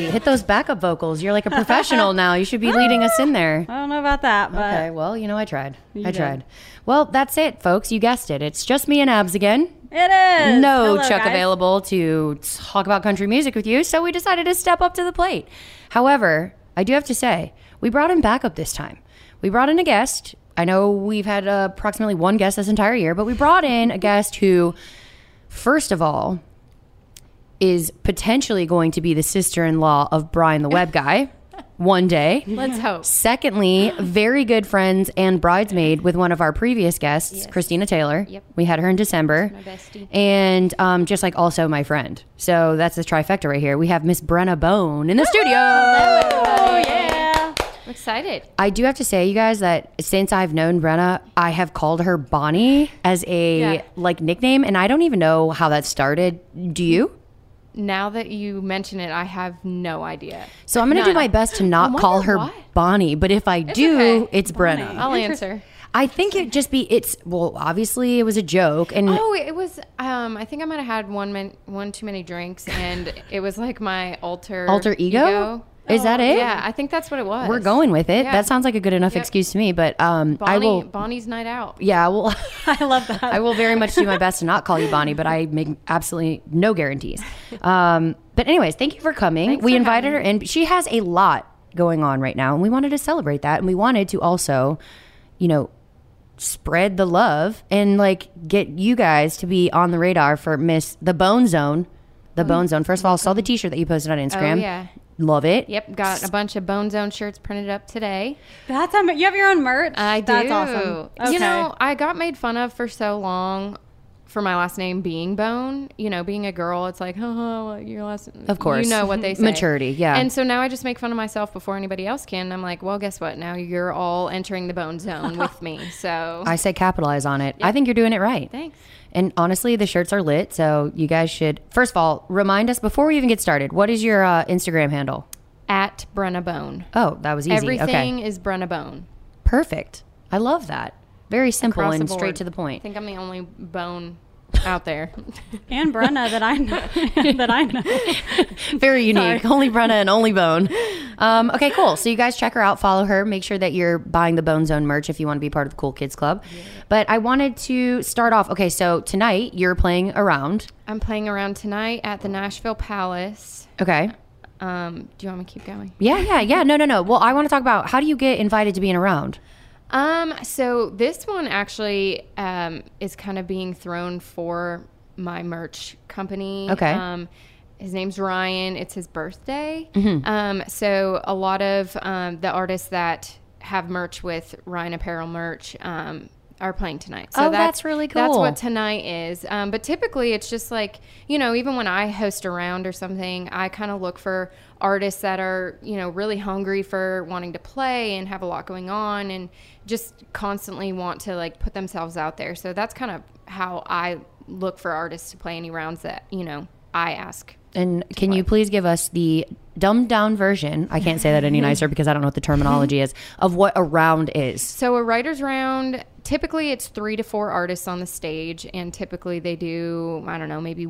Hit those backup vocals. You're like a professional now. You should be leading us in there. I don't know about that, but Okay, well, you know, I tried. I did. tried. Well, that's it, folks. You guessed it. It's just me and Abs again. it is. No Hello, Chuck guys. available to talk about country music with you, so we decided to step up to the plate. However, I do have to say, we brought in backup this time. We brought in a guest. I know we've had uh, approximately one guest this entire year, but we brought in a guest who, first of all, is potentially going to be the sister-in-law of Brian the web guy one day. Let's hope. Secondly, very good friends and bridesmaid with one of our previous guests, Christina Taylor. Yep. We had her in December. my bestie. And um, just like also my friend. So that's the trifecta right here. We have Miss Brenna Bone in the studio. Oh yeah. I'm excited. I do have to say, you guys, that since I've known Brenna, I have called her Bonnie as a Yeah. like nickname, and I don't even know how that started. Do you? Now that you mention it, I have no idea. So I'm gonna do my best to not call her why. Bonnie, but if I do, okay. it's Brenna. I'll answer. I think it just be it's well, obviously it was a joke, and Oh, it was. Um, I think I might have had one man, one too many drinks, and it was like my alter Alter ego? Is that it? Yeah, I think that's what it was. we're going with it. Yeah. That sounds like a good enough Yep. excuse to me. But um, Bonnie, I will. Bonnie's night out. Yeah, well, I love that. I will very much do my best to not call you Bonnie, but I make absolutely no guarantees. Um, but anyways, thank you for coming. Thanks we for invited her having in. She has a lot going on right now, and we wanted to celebrate that, and we wanted to also, you know, spread the love and like get you guys to be on the radar for Miss the Bone Zone. The Bone Zone. First of all, saw the T-shirt that you posted on Instagram. Oh yeah. Love it. Yep. Got a bunch of Bone Zone shirts printed up today. That's am- you have your own merch. I do. That's awesome. Okay. You know, I got made fun of for so long for my last name being Bone, you know, being a girl, it's like, oh, your last Of course. You know what they say. Maturity, yeah. And so now I just make fun of myself before anybody else can. I'm like, well, guess what? Now you're all entering the Bone zone with me. So I say capitalize on it. I think you're doing it right. Thanks. And honestly, the shirts are lit, so you guys should first of all remind us before we even get started. What is your uh, Instagram handle? at Brenna Bone. Oh, that was easy. Everything Okay, is Brenna Bone. perfect. I love that. Very simple Across and straight to the point. I think I'm the only bone out there. And Brenna that I know. that I know. Very unique. Only Brenna and only Bone. Um, okay, cool. So you guys check her out, follow her, make sure that you're buying the Bone Zone merch if you want to be part of the Cool Kids Club. But I wanted to start off. Okay, so tonight you're playing around. I'm playing around tonight at the Nashville Palace. Okay. Um, do you want me to keep going? Yeah, yeah, yeah. No, no, no. Well, I want to talk about how do you get invited to being around? Um, so this one actually um, is kind of being thrown for my merch company. Okay. Um, his name's Ryan. It's his birthday. Mm-hmm. Um, so a lot of um, the artists that have merch with Ryan Apparel merch um, are playing tonight. So Oh, that's really cool. That's what tonight is. Um, but typically, it's just like you know, even when I host around or something, I kind of look for artists that are you know really hungry for wanting to play and have a lot going on and just constantly want to like put themselves out there. So that's kind of how I look for artists to play any rounds that you know I ask. And can you please give us the dumbed down version? I can't say that any nicer because I don't know what the terminology is of what a round is. So a writer's round, typically it's three to four artists on the stage, and typically they do I don't know maybe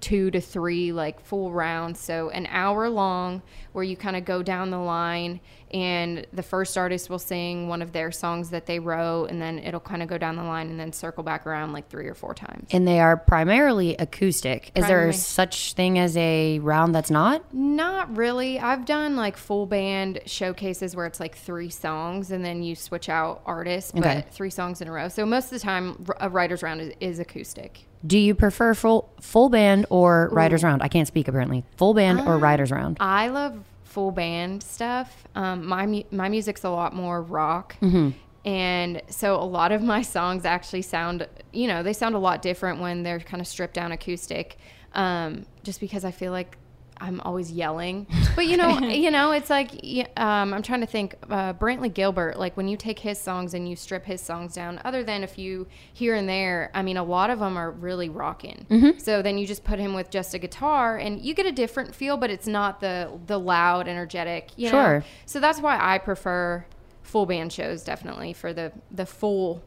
two to three like full rounds. So an hour long where you kind of go down the line, and the first artist will sing one of their songs that they wrote, and then it'll kind of go down the line and then circle back around like three or four times. And they are primarily acoustic. Is there such thing as a round that's not? Not really. I've done like full band showcases where it's like three songs and then you switch out artists, but Okay. three songs in a row. So most of the time, a writer's round is, is acoustic. Do you prefer full full band or writers round? I can't speak apparently. Full band or um, writers round? I love full band stuff. Um, my mu- my music's a lot more rock, Mm-hmm. and so a lot of my songs actually sound, you know, they sound a lot different when they're kind of stripped down acoustic. Um, just because I feel like I'm always yelling, but you know, you know, it's like um, I'm trying to think. Uh, Brantley Gilbert, like when you take his songs and you strip his songs down, other than a few here and there, I mean, a lot of them are really rocking. Mm-hmm. So then you just put him with just a guitar, and you get a different feel, but it's not the the loud, energetic. You Sure. Know? So that's why I prefer full band shows, definitely for the the full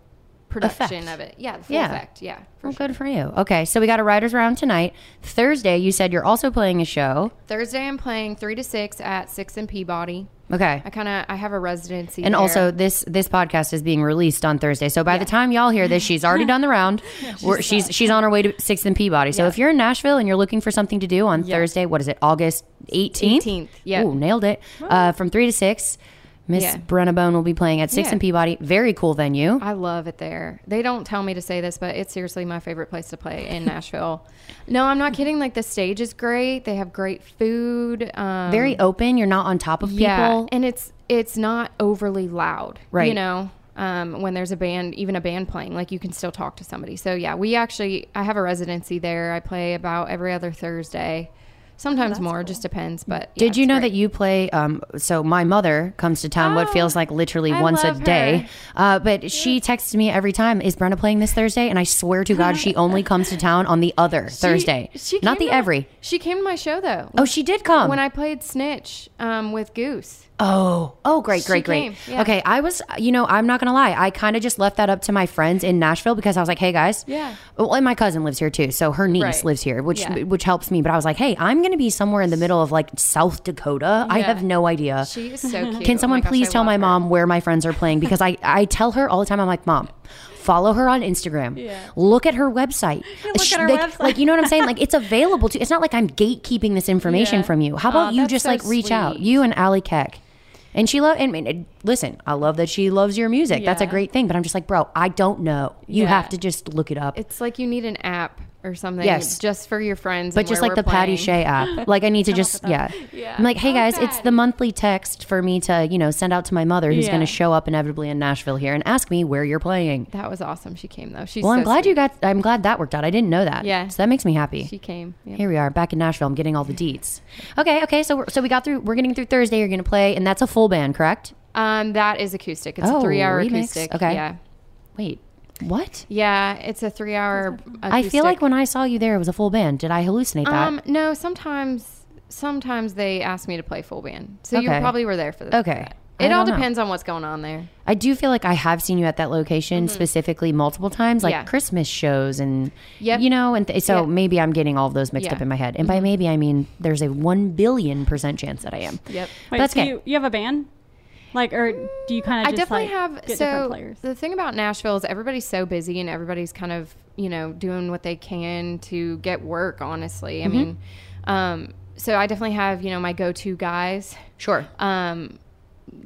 production Effect. of it. Yeah, the full Yeah. effect. Yeah. Well, sure. good for you. Okay, so we got a writers round tonight. Thursday, you said you're also playing a show. Thursday, I'm playing three to six at Six and Peabody. Okay. I kind of I have a residency. And there. also, this this podcast is being released on Thursday. So by the time y'all hear this, she's already done the round. We're, she's she's on her way to Sixth and Peabody. So if you're in Nashville and you're looking for something to do on Thursday, what is it? August 18th. 18th, yeah. Ooh, nailed it. Uh, from three to six, Miss Yeah. Brenna Bone will be playing at Six Yeah. and Peabody. Very cool venue. I love it there. They don't tell me to say this, but it's seriously my favorite place to play in Nashville. no, I'm not kidding. Like the stage is great. They have great food. Um, Very open. You're not on top of people. yeah, and it's it's not overly loud. Right. You know, um, when there's a band, even a band playing, like you can still talk to somebody. So yeah, we actually I have a residency there. I play about every other Thursday. Sometimes more, just depends. But yeah, Oh, Did you know great. that you play? Um, so my mother comes to town. what Oh, feels like literally I once a love day. Uh, but she texts me every time. Is Brenna playing this Thursday? And I swear to God, she only comes to town on the other Thursday, She not the to- every. She came to my show though. Oh, she did come. when I played Snitch um, with Goose. Oh, oh, great, She great, great. yeah. Okay, I was, you know, I'm not gonna lie. I kind of just left that up to my friends in Nashville because I was like, hey guys, Yeah. Well, and my cousin lives here too, so her niece Right. lives here, which Yeah. which helps me. But I was like, hey, I'm gonna be somewhere in the middle of like South Dakota. I have no idea. She is so cute. Can Oh someone my gosh, please I tell my her. mom where my friends are playing? Because I, I tell her all the time, I'm like, Mom, follow her on Instagram. Yeah. Look at her website. Look Sh- at her like, website. like, you know what I'm saying? Like, it's available to It's not like I'm gatekeeping this information Yeah. from you. How about Aw, you just so like reach out? You and Allie Keck. And she love and, and listen, I love that she loves your music. That's a great thing. But I'm just like, bro, I don't know. You Yeah. have to just look it up. It's like you need an app or something. Yes. Just for your friends. but just like the we're Patty playing. Shay app. Like I need to just yeah. Yeah. I'm like, hey Oh, guys, it's the monthly text for me to, you know, send out to my mother who's Yeah. gonna show up inevitably in Nashville here and ask me where you're playing. That was awesome. She came though. She's Well, I'm glad sweet. you got I'm glad that worked out. I didn't know that. Yeah. So that makes me happy. She came. Yeah. Here we are back in Nashville. I'm getting all the deets. Okay, okay. So we're, so we got through. We're getting through Thursday. You're gonna play, and that's a full band, correct? Um, that is acoustic. It's Oh, a three-hour remix. acoustic. Okay. Yeah. Wait, what? Yeah, it's a three-hour. I feel like when I saw you there, it was a full band. Did I hallucinate that? Um, no, sometimes sometimes they ask me to play full band. So you probably were there for that. Okay. It all don't know. depends on what's going on there. I do feel like I have seen you at that location specifically multiple times, like Mm-hmm. Yeah. Christmas shows and Yep. you know, and th- so Yeah. maybe I'm getting all of those mixed Yeah. Mm-hmm. up in my head. And by maybe I mean there's a one billion percent chance that I am. Yep. Wait, That's so okay. you, you have a band? Like, or do you kind of I definitely like, have. get different So players? the thing about Nashville is everybody's so busy and everybody's kind of you know doing what they can to get work. Honestly, Mm-hmm. I mean, um, so I definitely have you know my go-to guys. Sure. Um,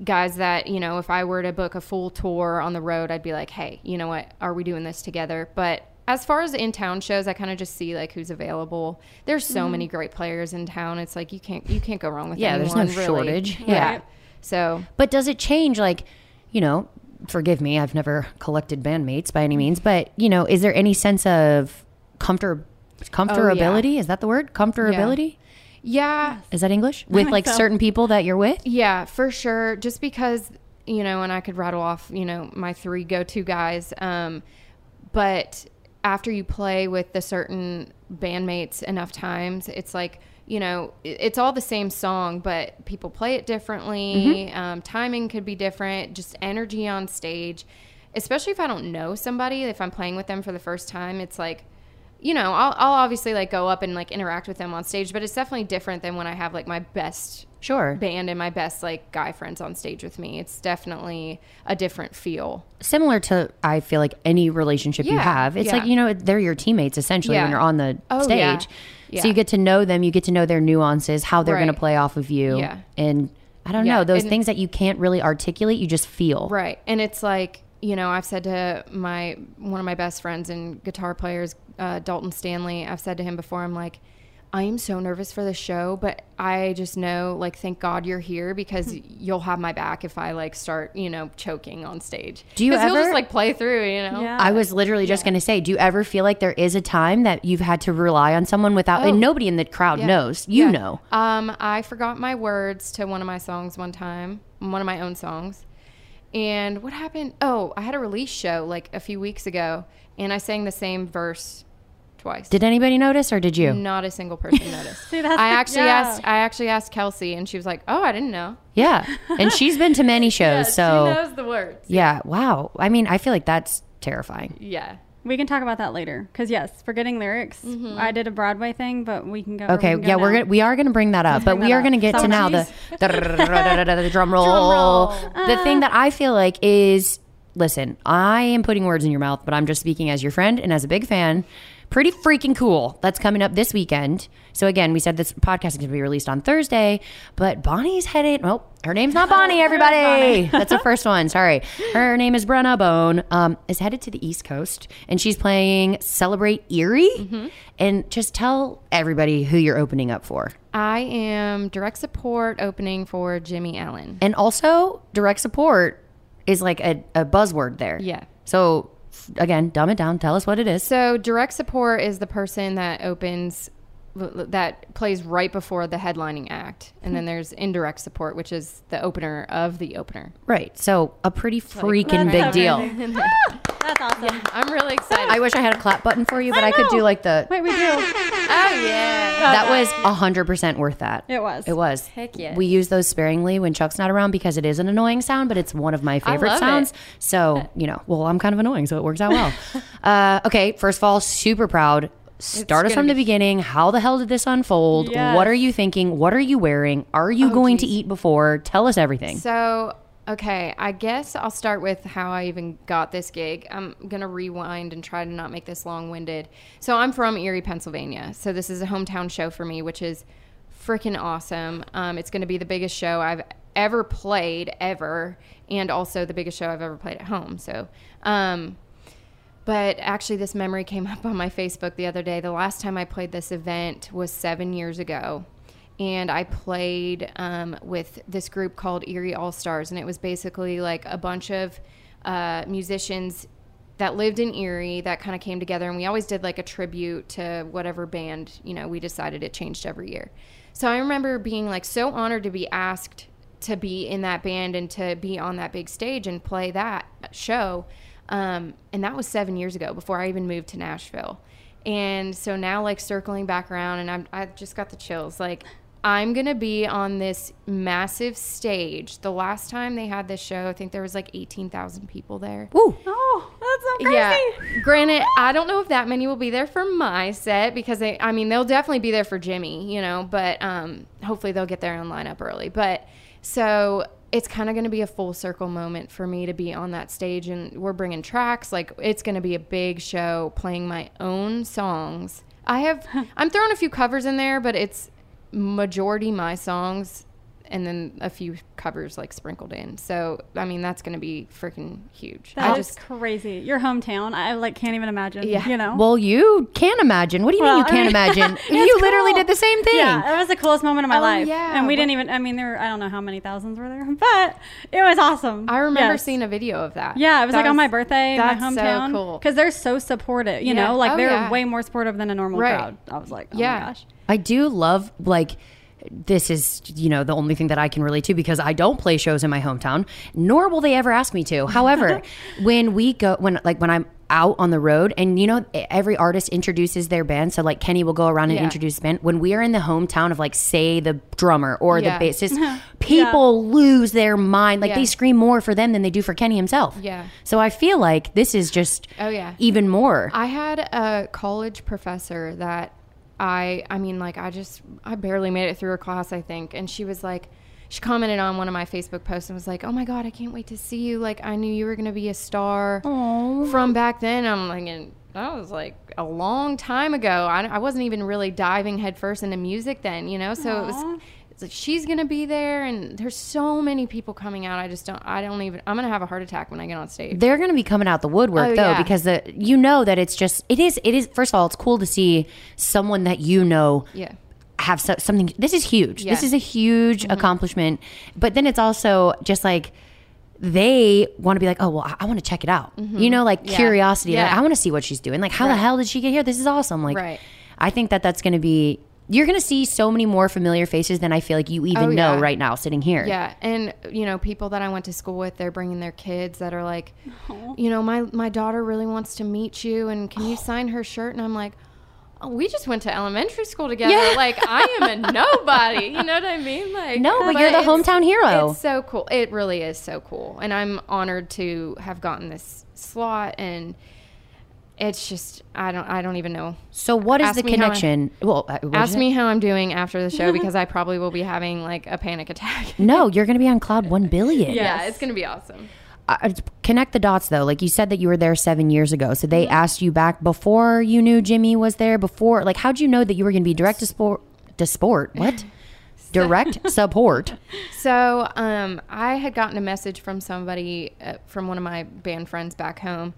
guys that you know if I were to book a full tour on the road, I'd be like, hey, you know what? Are we doing this together? But as far as in town shows, I kind of just see like who's available. There's so Mm-hmm. many great players in town. It's like you can't you can't go wrong with Yeah, there's no really. shortage. Yeah. Yeah. So But does it change like, you know, forgive me, I've never collected bandmates by any means, but you know, is there any sense of comfort comfortability? Is that the word? Comfortability? yeah, Is that English? With like certain people that you're with? Yeah, for sure. Just because, you know, and I could rattle off, you know, my three go to guys. Um, but after you play with the certain bandmates enough times, it's like, you know, it's all the same song, but people play it differently. Um, timing could be different, just energy on stage. Especially if I don't know somebody, if I'm playing with them for the first time, it's like, you know, I'll, I'll obviously like go up and like interact with them on stage, but it's definitely different than when I have like my best Sure. band and my best like guy friends on stage with me. It's definitely a different feel. Similar to I feel like any relationship you have. It's like, you know, they're your teammates essentially Yeah. when you're on the Oh, stage. Yeah. So you get to know them, you get to know their nuances, how they're going to play off of you. Yeah. And I don't Yeah, know, those and- things that you can't really articulate, you just feel. Right. And it's like, you know, I've said to my one of my best friends and guitar players, uh, Dalton Stanley, I've said to him before, I'm like, I am so nervous for the show, but I just know, like, thank God you're here because you'll have my back if I like start, you know, choking on stage. Do you 'Cause he'll ever- just like play through, you know? Yeah. I was literally just going to say, do you ever feel like there is a time that you've had to rely on someone without, and Oh. nobody in the crowd Yeah. knows? You Yeah. know. Um, I forgot my words to one of my songs one time, one of my own songs. And what happened? Oh, I had a release show like a few weeks ago, and I sang the same verse twice. Did anybody notice or did you? Not a single person noticed. See, that's I the- actually yeah. asked. I actually asked Kelsey, and she was like, "Oh, I didn't know." Yeah. And she's been to many shows. so, she knows the words. yeah. Wow. I mean, I feel like that's terrifying. Yeah. We can talk about that later. Because yes, forgetting lyrics. Mm-hmm. I did a Broadway thing, but we can go. or we Okay, can go yeah, we're gonna we are gonna bring that up, but bring we are gonna get So to now the the drum roll. The thing that I feel like is, listen, I am putting words in your mouth, but I'm just speaking as your friend and as a big fan. Pretty freaking cool. That's coming up this weekend. So again, we said this podcast is going to be released on Thursday, but Bonnie's headed. Oh, her name's not Bonnie. Everybody, that's the first one. Sorry, her name is Brenna Bone. Um, is headed to the East Coast, and she's playing Celebrate Erie. And just tell everybody who you're opening up for. I am direct support opening for Jimmy Allen. And also, direct support is like a, a buzzword there. Yeah. So, again, dumb it down. Tell us what it is. So direct support is the person that opens that plays right before the headlining act. And then there's indirect support, which is the opener of the opener. Right. So, a pretty freaking That's big deal. That's awesome. I'm really excited. I wish I had a clap button for you, but I, could do like the. Wait, we do. oh yeah. That was 100% worth that. It was. It was. Heck yes. We use those sparingly when Chuck's not around because it is an annoying sound, but it's one of my favorite love sounds. it. So, you know, well, I'm kind of annoying, so it works out well. uh, okay, first of all, super proud. Start us from the beginning. How the hell did this unfold? Yes. What are you thinking? What are you wearing? Are you Oh, going to eat before? Tell us everything. So okay, I guess I'll start with how I even got this gig. I'm gonna rewind and try to not make this long-winded. So I'm from Erie, Pennsylvania. So this is a hometown show for me, which is freaking awesome. Um, it's gonna be the biggest show I've ever played ever, and also the biggest show I've ever played at home. So, um, but actually, this memory came up on my Facebook the other day. The last time I played this event was seven years ago. And I played um, with this group called Erie All Stars. And it was basically like a bunch of uh, musicians that lived in Erie that kind of came together. And we always did like a tribute to whatever band, you know, we decided it changed every year. So I remember being like so honored to be asked to be in that band and to be on that big stage and play that show. Um, and that was seven years ago before I even moved to Nashville. And so now, like circling back around, and I'm, I just got the chills. Like, I'm gonna be on this massive stage. The last time they had this show, I think there was like 18,000 people there. Woo. Oh, that's so crazy. Yeah. Granted, I don't know if that many will be there for my set because they, I mean, they'll definitely be there for Jimmy, you know, but um, hopefully they'll get their own lineup early. But so it's kind of going to be a full circle moment for me to be on that stage and we're bringing tracks. Like it's going to be a big show playing my own songs. I have, I'm throwing a few covers in there, but it's majority my songs and then a few covers like sprinkled in. So I mean that's going to be freaking huge. I That's just crazy. Your hometown. I like can't even imagine. Yeah. You know. Well, you can imagine. What do you Well, mean you I can't mean, imagine? it's you literally did the same thing. Yeah, it was the coolest moment of my Oh, life. yeah. And we What- didn't even, I mean, there were, I don't know how many thousands were there, but it was awesome. I remember Yes. seeing a video of that. Yeah, it was That like on my birthday, in my that's so cool. Because they're so supportive, you Yeah. know, like Oh, they're yeah. way more supportive than a normal Right. crowd. I was like, oh Yeah. my gosh. I do love like this is you know the only thing that I can relate to because I don't play shows in my hometown nor will they ever ask me to. However, when we go when like when I'm out on the road and you know every artist introduces their band so like Kenny will go around and Yeah. introduce band when we are in the hometown of like say the drummer or Yeah. the bassist people lose their mind like Yeah. they scream more for them than they do for Kenny himself. Yeah. So I feel like this is just Oh, yeah. even more. I had a college professor that I I mean like I just I barely made it through her class I think and she was like she commented on one of my Facebook posts and was like, "Oh my god, I can't wait to see you. Like I knew you were going to be a star from back then." I'm like and that was like a long time ago. I, I wasn't even really diving headfirst into music then, you know. So it was like she's gonna be there, and there's so many people coming out. I just don't. I don't even. I'm gonna have a heart attack when I get on stage. they're to be coming out the woodwork Oh, though yeah. because the you know that it's just it is it is first of all it's cool to see someone that you know Yeah. have so, something this is huge this. Mm-hmm. is a huge accomplishment but then it's also just like they want to be like oh well i, I want to check it out you know like Mm-hmm. Yeah. curiosity like Yeah. i want to see what she's doing like how the hell did she get here this is awesome like Right. i think that that's going to be you're going to see so many more familiar faces than i feel like you even Oh, know yeah. right now sitting here Yeah, and you know, people that I went to school with, they're bringing their kids that are like, you know, my my daughter really wants to meet you, and can you sign her shirt? And I'm like, oh, we just went to elementary school together. Yeah. Like I am a nobody. You know what I mean? Like No, but you're the hometown hero. It's so cool. It really is so cool, and I'm honored to have gotten this slot and. It's just I don't I don't even know. so what is Ask the me how I- connection? Well uh, Ask me how I'm doing after the show because I probably will be having like a panic attack. no you're going to be on cloud 1 billion. Yeah, it's gonna be awesome. uh, connect the dots though. Like you said that you were there seven years ago so they asked you back before you knew jimmy was there before like how'd you know that you were going to be direct to sport to sport? What? Direct support. So um, I had gotten a message from somebody uh, from one of my band friends back home,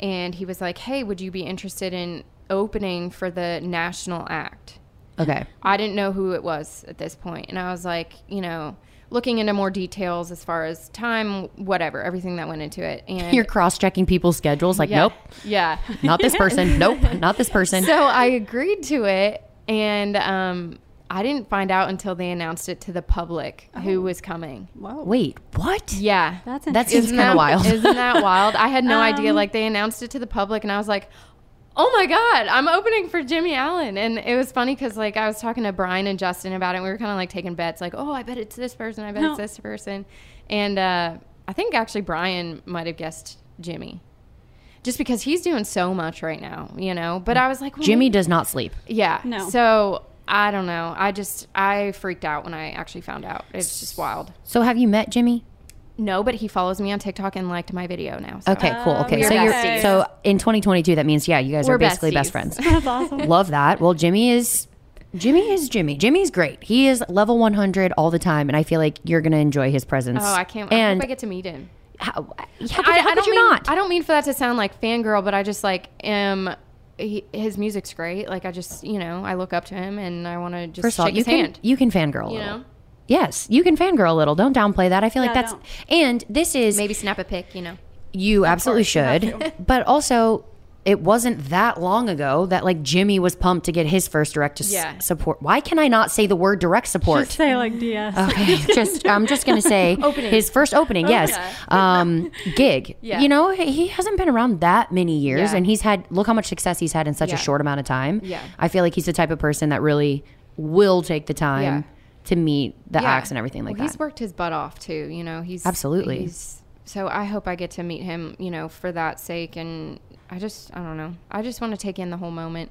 and he was like, "Hey, would you be interested in opening for the national act?" okay. I didn't know who it was at this point, and I was like, you know, looking into more details as far as time, whatever, everything that went into it, and you're cross-checking people's schedules like yeah, nope. Yeah, not this person. Nope. Not this person. So I agreed to it, and um, I didn't find out until they announced it to the public who was coming. wait what Yeah, That's that interesting. seems kind of wild Isn't that wild? I had no idea. Like they announced it to the public, and I was like, "Oh my god, I'm opening for Jimmy Allen!" And it was funny because like I was talking to Brian and Justin about it. And we were kind of like taking bets, like, "Oh, I bet it's this person. I bet No. it's this person." And uh, I think actually Brian might have guessed Jimmy, just because he's doing so much right now, you know. But I was like, well, jimmy does not sleep yeah. No. So I don't know. I just I freaked out when I actually found out. It's just wild. so have you met jimmy No, but he follows me on TikTok and liked my video now. So. okay cool okay so you're besties. so in 2022 that means yeah you guys are We're basically best friends That's awesome. love that well jimmy is Jimmy is Jimmy. Jimmy's great. He is level 100 all the time, and I feel like you're gonna enjoy his presence. Oh, I can't. I And hope I get to meet him. how, how could, I, how I could don't you mean, not? I don't mean for that to sound like fangirl, but I just like am. He, his music's great. Like I just, you know, I look up to him and I want to just First all, shake you his can hand. you can fangirl You know? Yes, you can fangirl a little. Don't downplay that. I feel like Yeah, that's don't. and this is Maybe snap a pic. You know. You absolutely should. But also, it wasn't that long ago that like Jimmy was pumped to get his first direct to s- support. Why can I not say the word direct support? Just say like DS. Okay, just I'm just gonna say Opening. his first opening, yes, um, gig. Yeah. You know, he he hasn't been around that many years, Yeah. and he's had look how much success he's had in such Yeah. a short amount of time. Yeah. I feel like he's the type of person that really will take the time Yeah. to meet the Yeah. acts and everything like well, that. He's worked his butt off too. You know, he's Absolutely. He's, so I hope I get to meet him. You know, for that sake, and I just, I don't know. I just want to take in the whole moment.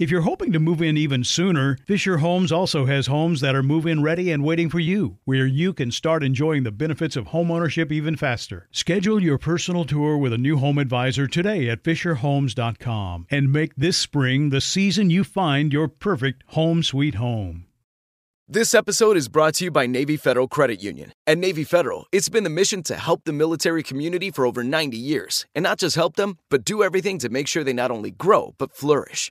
If you're hoping to move in even sooner, Fisher Homes also has homes that are move in ready and waiting for you, where you can start enjoying the benefits of homeownership even faster. Schedule your personal tour with a new home advisor today at FisherHomes.com and make this spring the season you find your perfect home sweet home. This episode is brought to you by Navy Federal Credit Union. At Navy Federal, it's been the mission to help the military community for over 90 years. And not just help them, but do everything to make sure they not only grow, but flourish.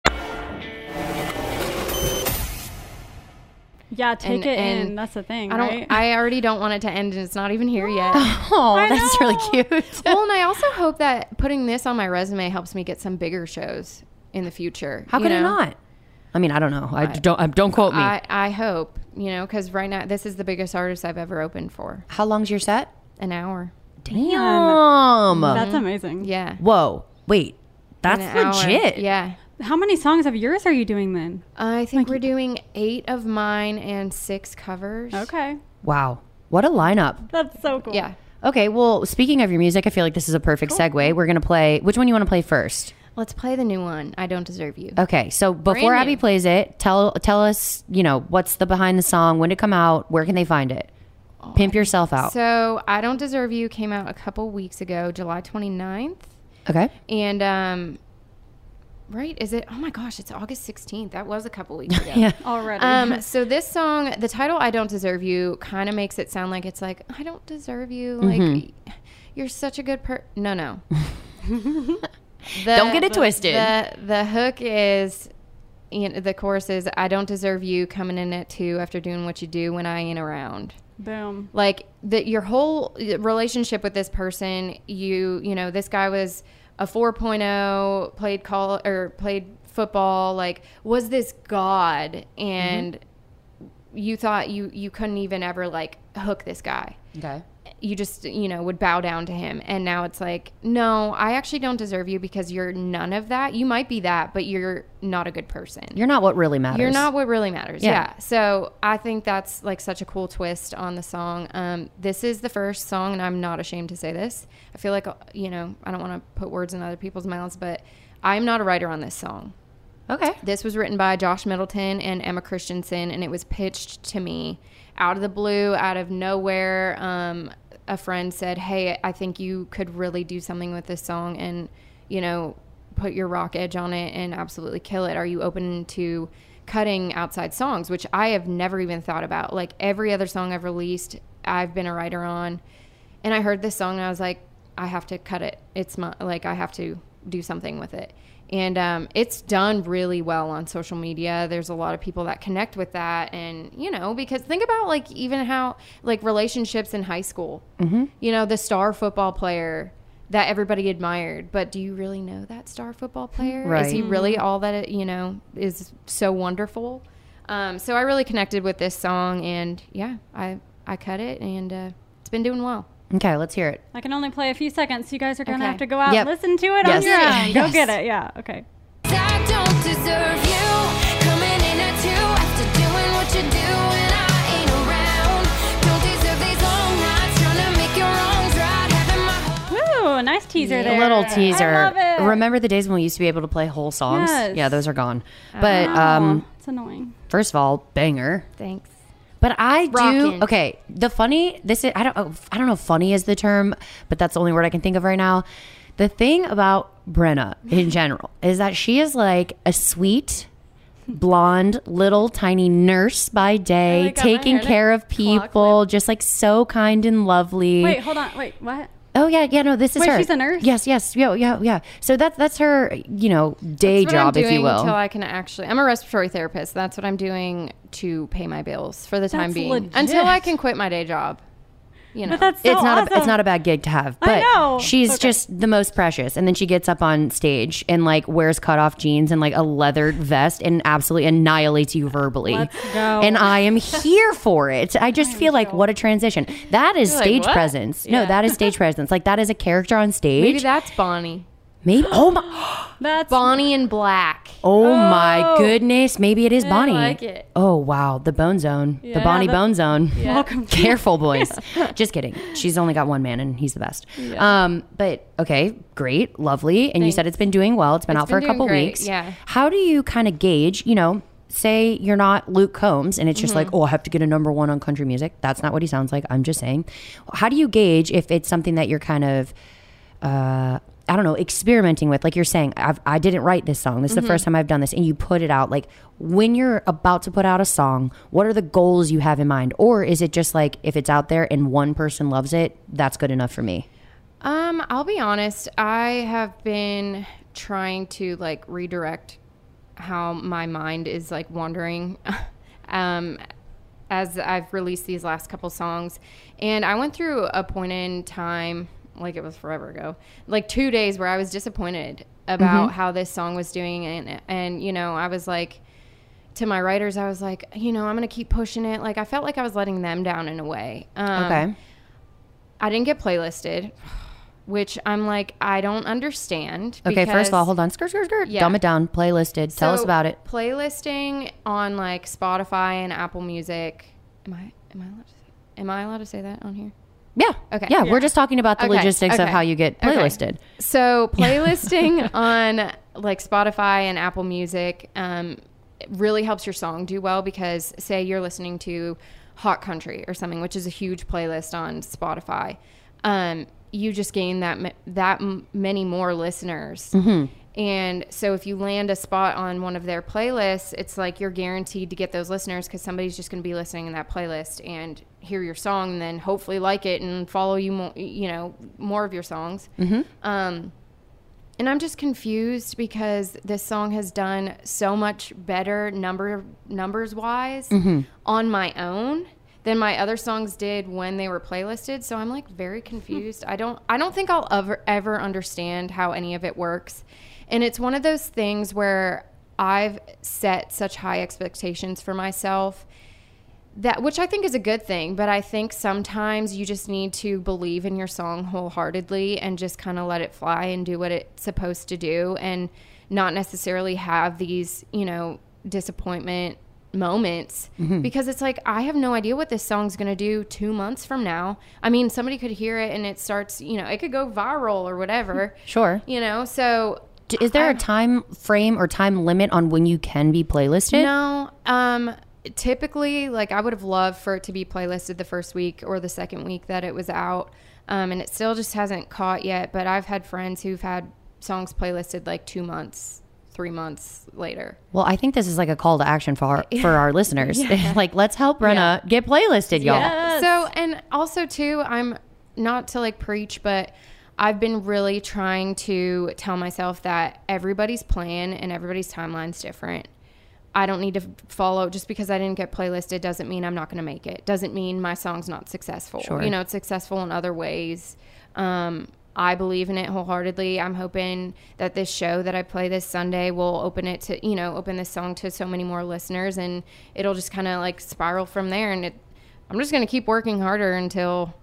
Yeah, take And- it and in. That's the thing, I don't. right? I already don't want it to end, and it's not even here yet. Oh, I that's really cute. well, and I also hope that putting this on my resume helps me get some bigger shows in the future. How you could it not? I mean, I don't know. I don't. I, don't quote me. I, I hope you know because right now this is the biggest artist I've ever opened for. How long's your set? An hour. Damn. That's mm-hmm. amazing. Yeah. Whoa. Wait. That's An hour. legit. Yeah. How many songs of yours are you doing then? I think like we're doing eight of mine and six covers. Okay. Wow. What a lineup. That's so cool. Yeah. Okay, well, speaking of your music, I feel like this is a perfect segue. We're going to play. Which one you want to play first? Let's play the new one. I don't deserve you. Okay, so before Abby plays it, tell tell us, you know, what's the behind the song, when did it come out, where can they find it? Pimp yourself out. So I don't deserve you came out a couple weeks ago, July 29th. okay. And um right, is it? Oh my gosh, it's August 16th. That was a couple weeks ago. Yeah. Already. Um, so this song, the title "I Don't Deserve You," kind of makes it sound like it's like I don't deserve you. Like you're such a good per. No, no. The- Don't get it twisted. The the hook is, you know, the chorus is, "I don't deserve you coming in at two after doing what you do when I ain't around." Boom. like that your whole relationship with this person you you know this guy was a 4.0 played call or played football like was this god? And mm-hmm. you thought you you couldn't even ever like hook this guy. Okay. You just you know would bow down to him and now it's like no i actually don't deserve you because you're none of that you might be that but you're not a good person You're not what really matters. you're not what really matters. Yeah. Yeah. So I think that's like such a cool twist on the song. Um, this is the first song, and I'm not ashamed to say this. I feel like, you know, I don't want to put words in other people's mouths, but I'm not a writer on this song. Okay. This was written by Josh Middleton and Emma Christensen, and it was pitched to me out of the blue, out of nowhere. Um, a friend said, "Hey, I think you could really do something with this song, and you know, put your rock edge on it and absolutely kill it. Are you open to cutting outside songs?" Which I have never even thought about. Like every other song I've released, I've been a writer on, and I heard this song and I was like, I have to cut it. It's my like I have to do something with it. And um, it's done really well on social media. There's a lot of people that connect with that, and you know, because think about like even how like relationships in high school. Mm-hmm. You know, the star football player that everybody admired, but do you really know that star football player? Is he really all that it, you know is so wonderful? Um, so I really connected with this song, and yeah, I I cut it, and uh, it's been doing well. Okay, let's hear it. I can only play a few seconds. So you guys are going to Okay. have to go out Yep. and listen to it Yes. on your own. Go get it. Yeah. Okay. I don't deserve you coming in at two after doing what you do when I ain't around. Don't deserve these long nights trying to make your wrongs right. Having my Woo, nice teaser there. A little teaser. I love it. Remember the days when we used to be able to play whole songs? Yes. Yeah, those are gone. But Oh, um, it's annoying. first of all, banger. Thanks. But I do okay. The funny this is I don't oh, I don't know if funny is the term, but that's the only word I can think of right now. The thing about Brenna in general is that she is like a sweet blonde little tiny nurse by day, taking care of people, just like so kind and lovely. Wait, hold on. Wait, what? Oh yeah, yeah, no, this is Wait, her. she's a nurse? Yes, yes, yeah, yeah, yeah. So that's that's her, you know, day That's what job, I'm if you will. Until I can actually, I'm a respiratory therapist. That's what I'm doing to pay my bills for the time That's being. legit. Until I can quit my day job. You know, But that's so it's not a, it's not a bad gig to have, I but know. she's Okay. just the most precious. And then she gets up on stage and like wears cut off jeans and like a leather vest and absolutely annihilates you verbally. Let's go. And I am here for it. I just feel like what a transition. That is You're stage "What?" presence. No, that is stage presence. Like that is a character on stage. maybe that's Bonnie. Maybe. Oh my. That's Bonnie in black. Oh, my goodness. Maybe it is Bonnie. I like it. Oh wow, the Bone Zone, the Yeah, Bonnie the- Bone Zone. Welcome to Careful, boys. Just kidding. She's only got one man, and he's the best. Um, but okay, great, lovely. And you said it's been doing well. It's been It's out for been a couple doing great, weeks. yeah. How do you kind of gauge? You know, say you're not Luke Combs, and it's just Mm-hmm. like, oh, I have to get a number one on country music. That's not what he sounds like. I'm just saying. How do you gauge if it's something that you're kind of uh, I don't know, experimenting with. Like you're saying, I've, I didn't write this song. This is the first time I've done this. And you put it out. Like when you're about to put out a song, what are the goals you have in mind? Or is it just like if it's out there and one person loves it, that's good enough for me? Um, I'll be honest. I have been trying to like redirect how my mind is like wandering. um, as I've released these last couple songs, and I went through a point in time, like it was forever ago, like two days where I was disappointed about how this song was doing, and and you know I was like to my writers, I was like, you know, I'm gonna keep pushing it. Like I felt like I was letting them down in a way. Um, Okay. I didn't get playlisted, which I'm like, I don't understand. Okay, first of all, hold on. Skirt, skirt, skirt. Yeah. Dumb it down. Playlisted. Tell us about it. Playlisting on like Spotify and Apple Music. Am I am I allowed to say, am I allowed to say that on here? Yeah. Okay. Yeah, we're just talking about the Okay, logistics of how you get okay. playlisted. So playlisting on like Spotify and Apple Music um, really helps your song do well because say you're listening to Hot Country or something, which is a huge playlist on Spotify. Um, you just gain that that many more listeners. And so if you land a spot on one of their playlists, it's like you're guaranteed to get those listeners because somebody's just going to be listening in that playlist and hear your song and then hopefully like it and follow you more, you know, more of your songs. Um, and I'm just confused because this song has done so much better number numbers wise Mhm. on my own than my other songs did when they were playlisted. So I'm like very confused. I don't I don't think I'll ever ever understand how any of it works. And it's one of those things where I've set such high expectations for myself that which I think is a good thing, but I think sometimes you just need to believe in your song wholeheartedly and just kind of let it fly and do what it's supposed to do and not necessarily have these, you know, disappointment moments Mhm. because it's like I have no idea what this song's going to do 2 months from now. I mean, somebody could hear it and it starts, you know, it could go viral or whatever. Sure. You know, so Is there a time frame or time limit on when you can be playlisted? No. Um typically like I would have loved for it to be playlisted the first week or the second week that it was out. Um and it still just hasn't caught yet, but I've had friends who've had songs playlisted like 2 months, 3 months later. Well, I think this is like a call to action for our, for our listeners. Yeah. like, let's help Brenna get playlisted, y'all. So, and also too, I'm not to like preach, but I've been really trying to tell myself that everybody's plan and everybody's timeline's different. I don't need to follow just because I didn't get playlisted doesn't mean I'm not going to make it. Doesn't mean my song's not successful. Sure. You know, it's successful in other ways. Um, I believe in it wholeheartedly. I'm hoping that this show that I play this Sunday will open it to, you know, open this song to so many more listeners and it'll just kind of like spiral from there. And it, I'm just going to keep working harder until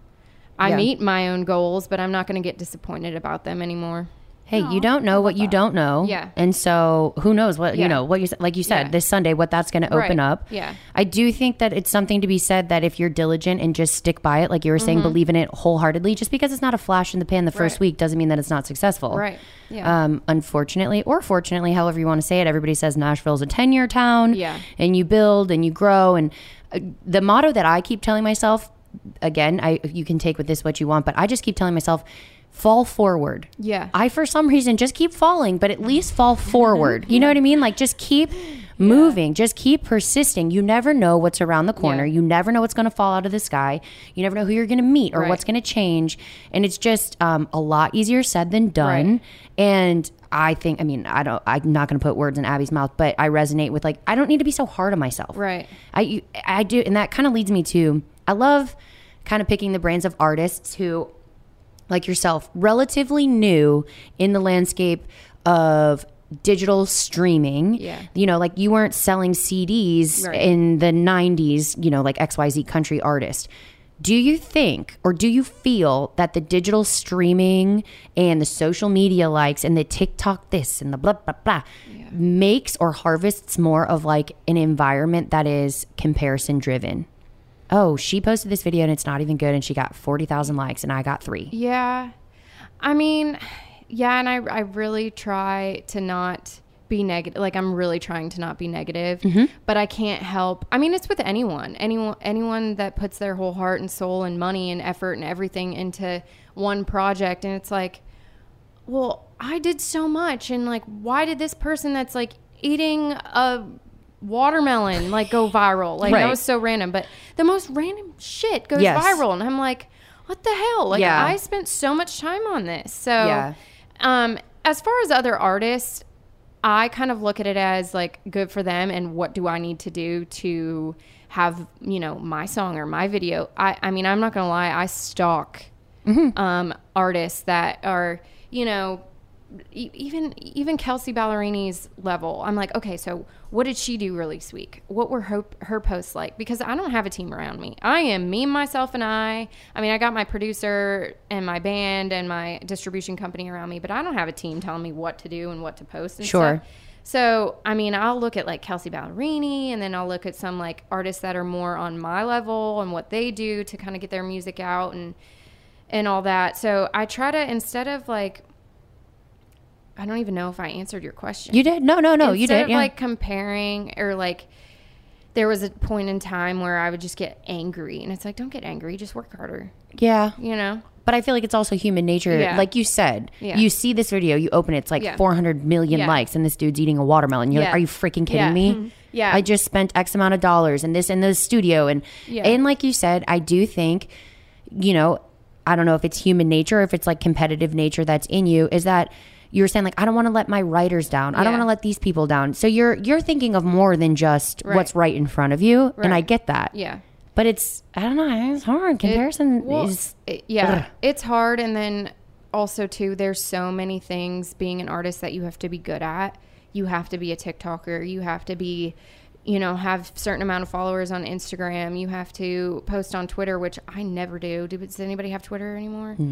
I Yeah. meet my own goals, but I'm not going to get disappointed about them anymore. Hey, you don't know what you don't know. Yeah. And so who knows what, Yeah. you know, what you, like you said, Yeah. this Sunday, what that's going to open Right. up. Yeah. I do think that it's something to be said that if you're diligent and just stick by it, like you were saying, Mhm. believe in it wholeheartedly, just because it's not a flash in the pan the first Right. week doesn't mean that it's not successful. Right. Yeah. Um, unfortunately, or fortunately, however you want to say it, everybody says Nashville's a 10 year town. Yeah. And you build and you grow. And uh, the motto that I keep telling myself, again, I you can take with this what you want, but I just keep telling myself, fall forward. Yeah. I, for some reason, just keep falling, but at least fall forward. You know what I mean? Like, just keep moving, just keep persisting. You never know what's around the corner. You never know what's going to fall out of the sky. You never know who you're going to meet or Right. what's going to change. And it's just um, a lot easier said than done. Right. And I think, I mean, I don't, I'm not going to put words in Abby's mouth, but I resonate with like, I don't need to be so hard on myself. Right. I, I do. And that kind of leads me to, I love kind of picking the brains of artists who like yourself, relatively new in the landscape of digital streaming. Yeah. You know, like you weren't selling CDs Right. in the 90s, you know, like XYZ country artist. Do you think or do you feel that the digital streaming and the social media likes and the TikTok this and the blah, blah, blah makes or harvests more of like an environment that is comparison driven? Oh, she posted this video and it's not even good and she got 40,000 likes and I got three. Yeah. I mean, yeah, and I, I really try to not be negative. Like I'm really trying to not be negative, Mhm. but I can't help. I mean, it's with anyone, anyone, anyone that puts their whole heart and soul and money and effort and everything into one project. And it's like, well, I did so much. And like, why did this person that's like eating a watermelon like go viral? Like Right. that was so random, but the most random shit goes Yes. viral. And I'm like, what the hell? Like Yeah. I spent so much time on this. So Yeah. um as far as other artists, I kind of look at it as like good for them and what do I need to do to have, you know, my song or my video. I I mean, I'm not to lie, I stalk um artists that are, you know, even even Kelsea Ballerini's level. I'm like, okay, so what did she do really week? What were her her posts like? Because I don't have a team around me. I am me, myself, and I. I mean, I got my producer and my band and my distribution company around me, but I don't have a team telling me what to do and what to post. And Sure. Stuff. So, I mean, I'll look at like Kelsey Ballerini and then I'll look at some like artists that are more on my level and what they do to kind of get their music out and and all that. So, I try to instead of like I don't even know if I answered your question. You did? No, no, no, you Instead did, Of yeah. like comparing or like there was a point in time where I would just get angry and it's like don't get angry, just work harder. Yeah. You know? But I feel like it's also human nature. Yeah. Like you said, Yeah. you see this video, you open it, it's like Yeah. 400 million likes, and this dude's eating a watermelon. You're like, are you freaking kidding me? Yeah. I just spent X amount of dollars and this in the studio. And, and like you said, I do think, you know, I don't know if it's human nature or if it's like competitive nature that's in you, is that you were saying like I don't want to let my writers down. I don't want to let these people down. So you're you're thinking of more than just Right. what's right in front of you, and I get that. Yeah. But it's I don't know. It's hard. Comparison well, is it- yeah, Ugh. it's hard. And then also too, there's so many things being an artist that you have to be good at. You have to be a TikToker. You have to be, you know, have certain amount of followers on Instagram. You have to post on Twitter, which I never do. Do does anybody have Twitter anymore? I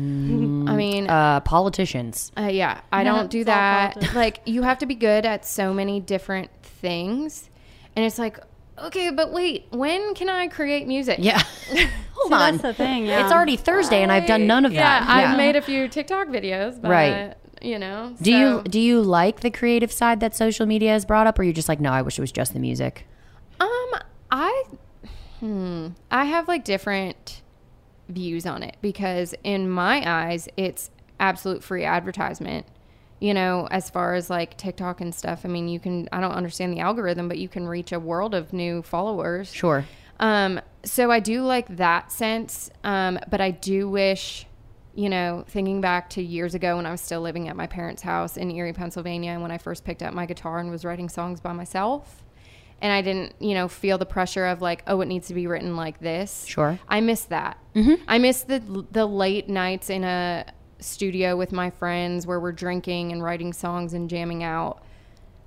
mean, uh, politicians. uh, yeah, I Yeah, don't do that. Like, you have to be good at so many different things. And it's like, okay, but wait, when can I create music? Yeah. Hold See, on. that's the thing. Yeah. It's already Thursday, and I've done none of Yeah, that. I've made a few TikTok videos, but, Right. You know. Do you do you like the creative side that social media has brought up, or you're just like, no, I wish it was just the music? Um, I, hmm, I have like different views on it because in my eyes, it's absolute free advertisement. You know, as far as like TikTok and stuff, I mean, you can, I don't understand the algorithm, but you can reach a world of new followers. Sure. Um, so I do like that sense. Um, but I do wish, you know, thinking back to years ago when I was still living at my parents' house in Erie, Pennsylvania, and when I first picked up my guitar and was writing songs by myself. And I didn't, you know, feel the pressure of like, oh, it needs to be written like this. Sure. I miss that. Mm-hmm. I miss the the late nights in a studio with my friends where we're drinking and writing songs and jamming out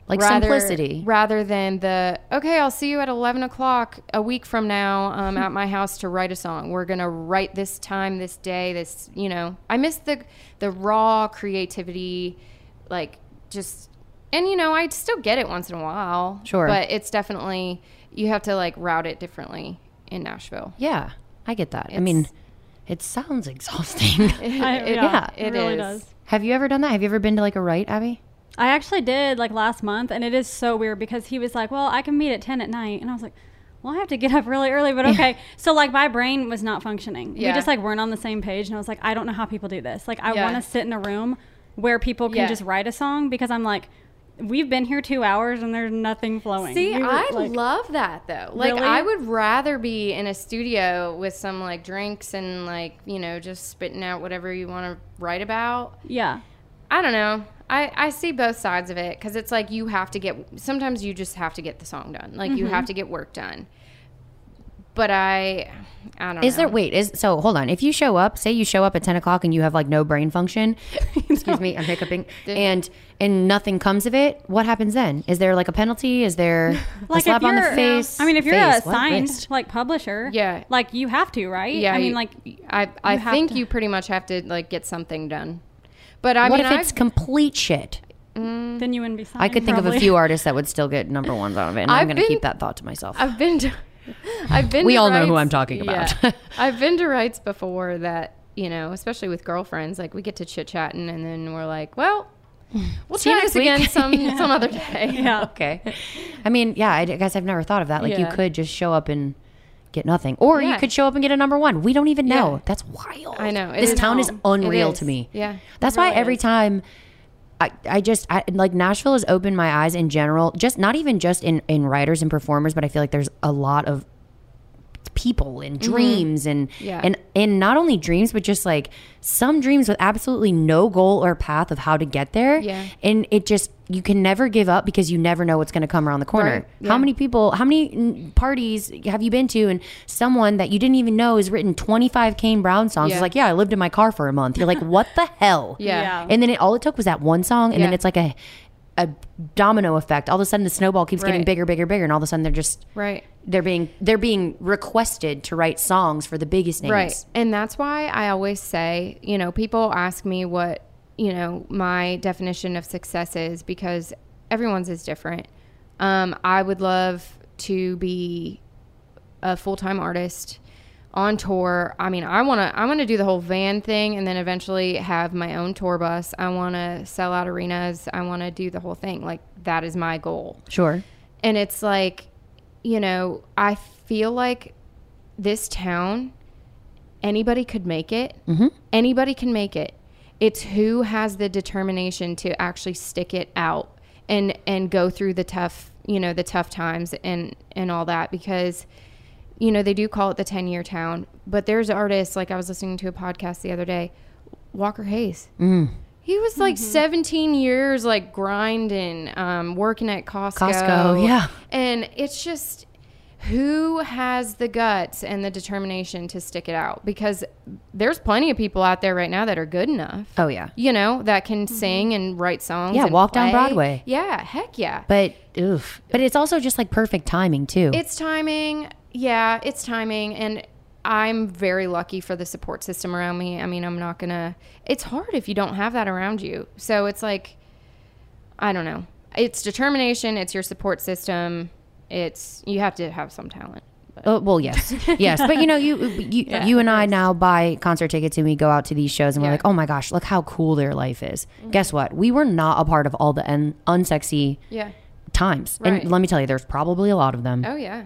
Like simplicity. rather than the okay i'll see you at 11 o'clock a week from now um, at my house to write a song we're gonna write this time this day this you know i miss the the raw creativity like just and you know i still get it once in a while Sure. but it's definitely you have to like route it differently in nashville Yeah, I get that. I mean, it sounds exhausting. I, it- yeah, it it really is. does. Have you ever done that? Have you ever been to like a write, Abby? I actually did like last month, and it is so weird because he was like, "Well, I can meet at ten at night," and I was like, "Well, I have to get up really early, but okay." so like my brain was not functioning. Yeah. We just like weren't on the same page, and I was like, "I don't know how people do this. Like, I Yeah. want to sit in a room where people can Yeah. just write a song because I'm like." We've been here two hours and there's nothing flowing. See, We were, I like- love that though. Like, Really? I would rather be in a studio with some like drinks and like you know just spitting out whatever you want to write about. Yeah. I don't know. I, I see both sides of it because it's like you have to get. Sometimes you just have to get the song done. Like you Mhm. have to get work done. But I, I don't. Know. Is know. there wait? Is so? Hold on. If you show up, say you show up at ten o'clock and you have like no brain function, excuse me, I'm hiccuping, and and nothing comes of it. What happens then? Is there like a penalty? Is there a slap on the you're, face? I mean, if you're Face, a what? signed Wrist. like publisher, Yeah. like you have to, right? Yeah, I mean, like I I you think to- you pretty much have to like get something done. But I what mean, if it's I've- complete shit? Mm. then you wouldn't be signed. I could think of a few artists that would still get number ones out of it, and I'm I've going to keep that thought to myself. I've been to, I've been. We to all know who I'm talking about. Yeah. I've been to writes before that you know, especially with girlfriends. Like we get to chit chatting, and then we're like, well, we'll See you try next this again week. some some other day. Yeah. okay. I mean, yeah, I guess I've never thought of that. Like you could just show up and get nothing, or you could show up and get a number one. We don't even know. Yeah. That's wild. I know. It This is- town is unreal is. to me. Yeah, That's why every is. time. I, I just I, like Nashville has opened my eyes in general. Just not even just in in writers and performers, but I feel like there's a lot of people and dreams and Mm-hmm. Yeah. and and not only dreams but just like some dreams with absolutely no goal or path of how to get there Yeah. and it just you can never give up because you never know what's going to come around the corner Right. how many people how many parties have you been to and someone that you didn't even know has written 25 kane brown songs is like yeah i lived in my car for a month you're like what the hell Yeah. Yeah. and then it all it took was that one song and then it's like a a domino effect all of a sudden the snowball keeps getting bigger bigger bigger and all of a sudden they're just Right. They're being they're being requested to write songs for the biggest names. Right. And that's why I always say, you know, people ask me what, you know, my definition of success is because everyone's is different. Um, I would love to be a full time artist on tour. I mean, I want to I want to do the whole van thing and then eventually have my own tour bus. I want to sell out arenas. I want to do the whole thing. Like that is my goal. Sure. And it's like, you know, I feel like this town, anybody could make it. Mm-hmm. Anybody can make it. It's who has the determination to actually stick it out and and go through the tough, you know, the tough times and and all that because you know, they do call it the 10 year town, but there's artists like I was listening to a podcast the other day, Walker Hayes. Mm. He was like 17 years, like grinding, um, working at Costco. Costco, yeah. And it's just who has the guts and the determination to stick it out? Because there's plenty of people out there right now that are good enough. Oh yeah. You know, that can sing and write songs. Yeah, walk down. Broadway. Yeah, heck yeah. But oof. But it's also just like perfect timing too. It's timing. Yeah, it's timing. And I'm very lucky for the support system around me. I mean, I'm not to, it's hard if you don't have that around you. So it's like, I don't know. It's determination, it's your support system. It's, you have to have some talent. Oh, well, yes, yes, but you know, you you Yeah, you and I now buy concert tickets and we go out to these shows and we're like, oh my gosh, look how cool their life is. Mm-hmm. Guess what? We were not a part of all the un- unsexy Yeah. times, Right. and let me tell you, there's probably a lot of them. Oh, yeah.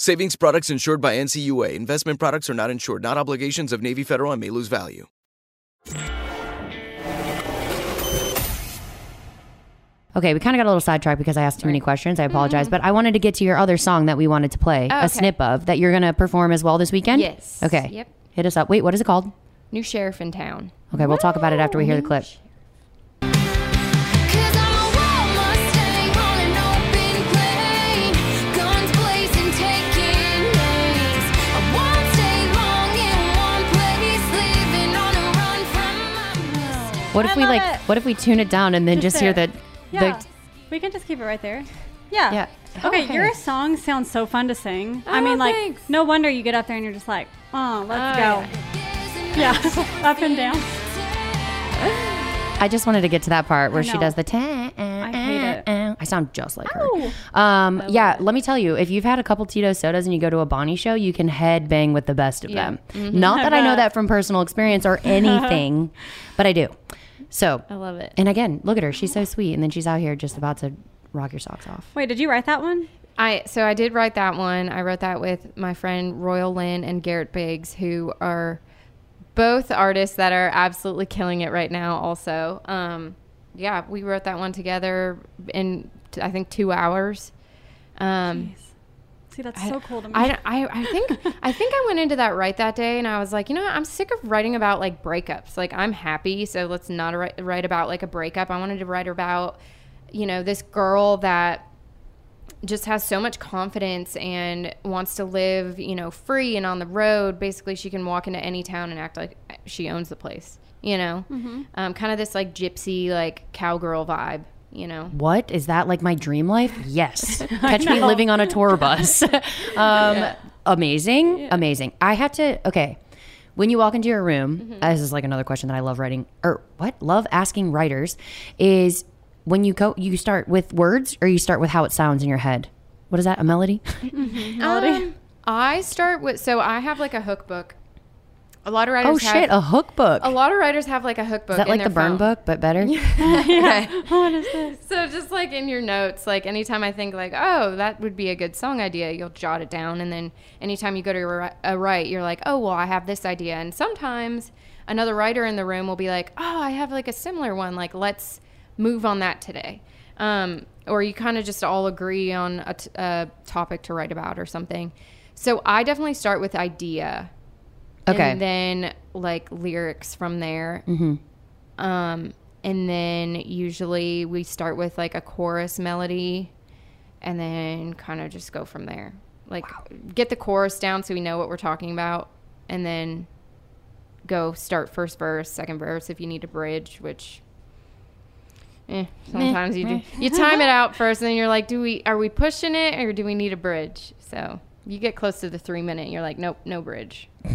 Savings products insured by NCUA. Investment products are not insured, not obligations of Navy Federal and may lose value. Okay, we kind of got a little sidetracked because I asked too many questions. I mm-hmm. apologize, but I wanted to get to your other song that we wanted to play, Oh, a okay. snip of that you're gonna perform as well this weekend. Yes. Okay. Yep. Hit us up. Wait, what is it called? New sheriff in town. Okay, we'll talk about it after we hear the clip. What if I we like? it. What if we tune it down and then just, Just hear the Yeah. the We can just keep it right there. Yeah. Yeah. Okay, Okay. your song sounds so fun to sing. I Oh, mean, like, thanks. no wonder you get up there and you're just like, oh, let's Oh, go. Yeah. up and down. I just wanted to get to that part where she does the ta. I hate it. I sound just like her. Um, yeah, let me tell you, if you've had a couple Tito sodas and you go to a Bonnie show, you can head bang with the best of Yeah. them. Mhm. Not that I know that from personal experience or anything, but I do. So, I love it. and again, look at her. She's so sweet. And then she's out here just about to rock your socks off. Wait, did you write that one? I so I did write that one. I wrote that with my friend Royale Lynn and Garrett Biggs, who are both artists that are absolutely killing it right now. Also, um, yeah, we wrote that one together in t- I think two hours. Um, See, that's so cool to me. I, I, I think I think I went into that write that day, and I was like, you know, what? I'm sick of writing about like breakups. Like I'm happy, so let's not write, write about like a breakup. I wanted to write about, you know, this girl that just has so much confidence and wants to live, you know, free and on the road. Basically, she can walk into any town and act like she owns the place. You know, Mhm. um, kind of this like gypsy, like cowgirl vibe. You know, What is that like my dream life? Yes. Catch me living on a tour bus. um, Yeah. Amazing, amazing. I had to. Okay, when you walk into your room, Mm-hmm. this is like another question that I love writing or what love asking writers is when you go you start with words or you start with how it sounds in your head. What is that? A melody? Um, I start with so I have like a hook book. A lot of writers. Oh have- shit, a hook book. A lot of writers have like a hook book. Is that like the burn phone. book but better? okay. what is this? So just like in your notes, like anytime I think like, oh, that would be a good song idea, you'll jot it down, and then anytime you go to a, a write, you're like, oh, well, I have this idea, and sometimes another writer in the room will be like, oh, I have like a similar one, like let's move on that today. Um, or you kind of just all agree on a, t- a topic to write about or something. So I definitely start with idea. Okay. And then like lyrics from there. Mhm. Um, and then usually we start with like a chorus melody and then kind of just go from there. Like get the chorus down so we know what we're talking about and then go start first verse, second verse if you need a bridge, which eh, sometimes you do. You time it out first and then you're like, do we are we pushing it or do we need a bridge? So you get close to the three minute, and you're like, nope, no bridge.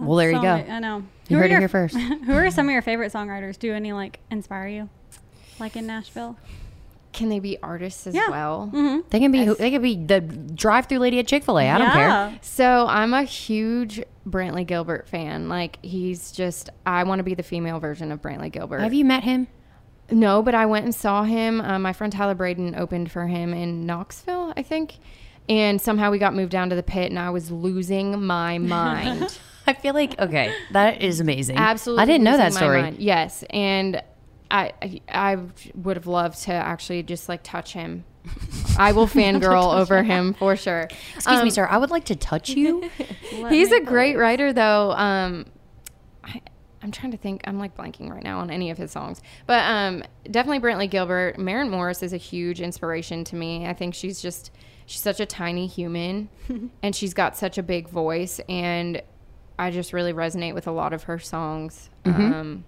Well, there you go. many- I know. You Who are heard it here first. Who are some of your favorite songwriters? Do any like inspire you? Like in Nashville? Can they be artists as Yeah. well? Mm-hmm. They can be who they could be the drive-through lady at Chick-fil-A. I don't care. So I'm a huge Brantley Gilbert fan. Like he's just I want to be the female version of Brantley Gilbert. Have you met him? No, but I went and saw him. Uh, my friend Tyler Braden opened for him in Knoxville, I think. And somehow we got moved down to the pit, and I was losing my mind. I feel like okay, that is amazing. Absolutely, I didn't know that story. mind. Yes, and I I- I would have loved to actually just like touch him. I will fangirl over him for sure. Excuse me, Um, sir. I would like to touch you. He's a great writer, though. Um, I, I'm trying to think. I'm like blanking right now on any of his songs, but um, definitely Brantley Gilbert. Maren Morris is a huge inspiration to me. I think she's just she's such a tiny human, and she's got such a big voice, and I just really resonate with a lot of her songs. Mhm. Um,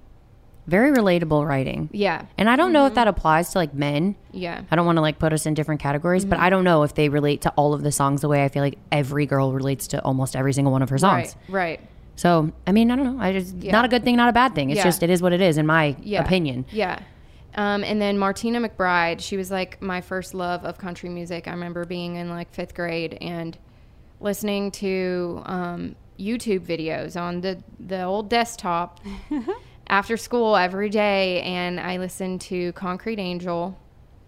Very relatable writing. Yeah. And I don't know if that applies to like men. Yeah. I don't want to like put us in different categories, but Mhm. I don't know if they relate to all of the songs the way I feel like every girl relates to almost every single one of her songs. Right. Right. So, I mean, I don't know. I just Yeah. not a good thing, not a bad thing. It's Yeah. just it is what it is in my Yeah. opinion. Yeah. Um, and then Martina McBride, she was like my first love of country music. I remember being in like fifth grade and listening to um, YouTube videos on the the old desktop after school every day, and I listened to Concrete Angel.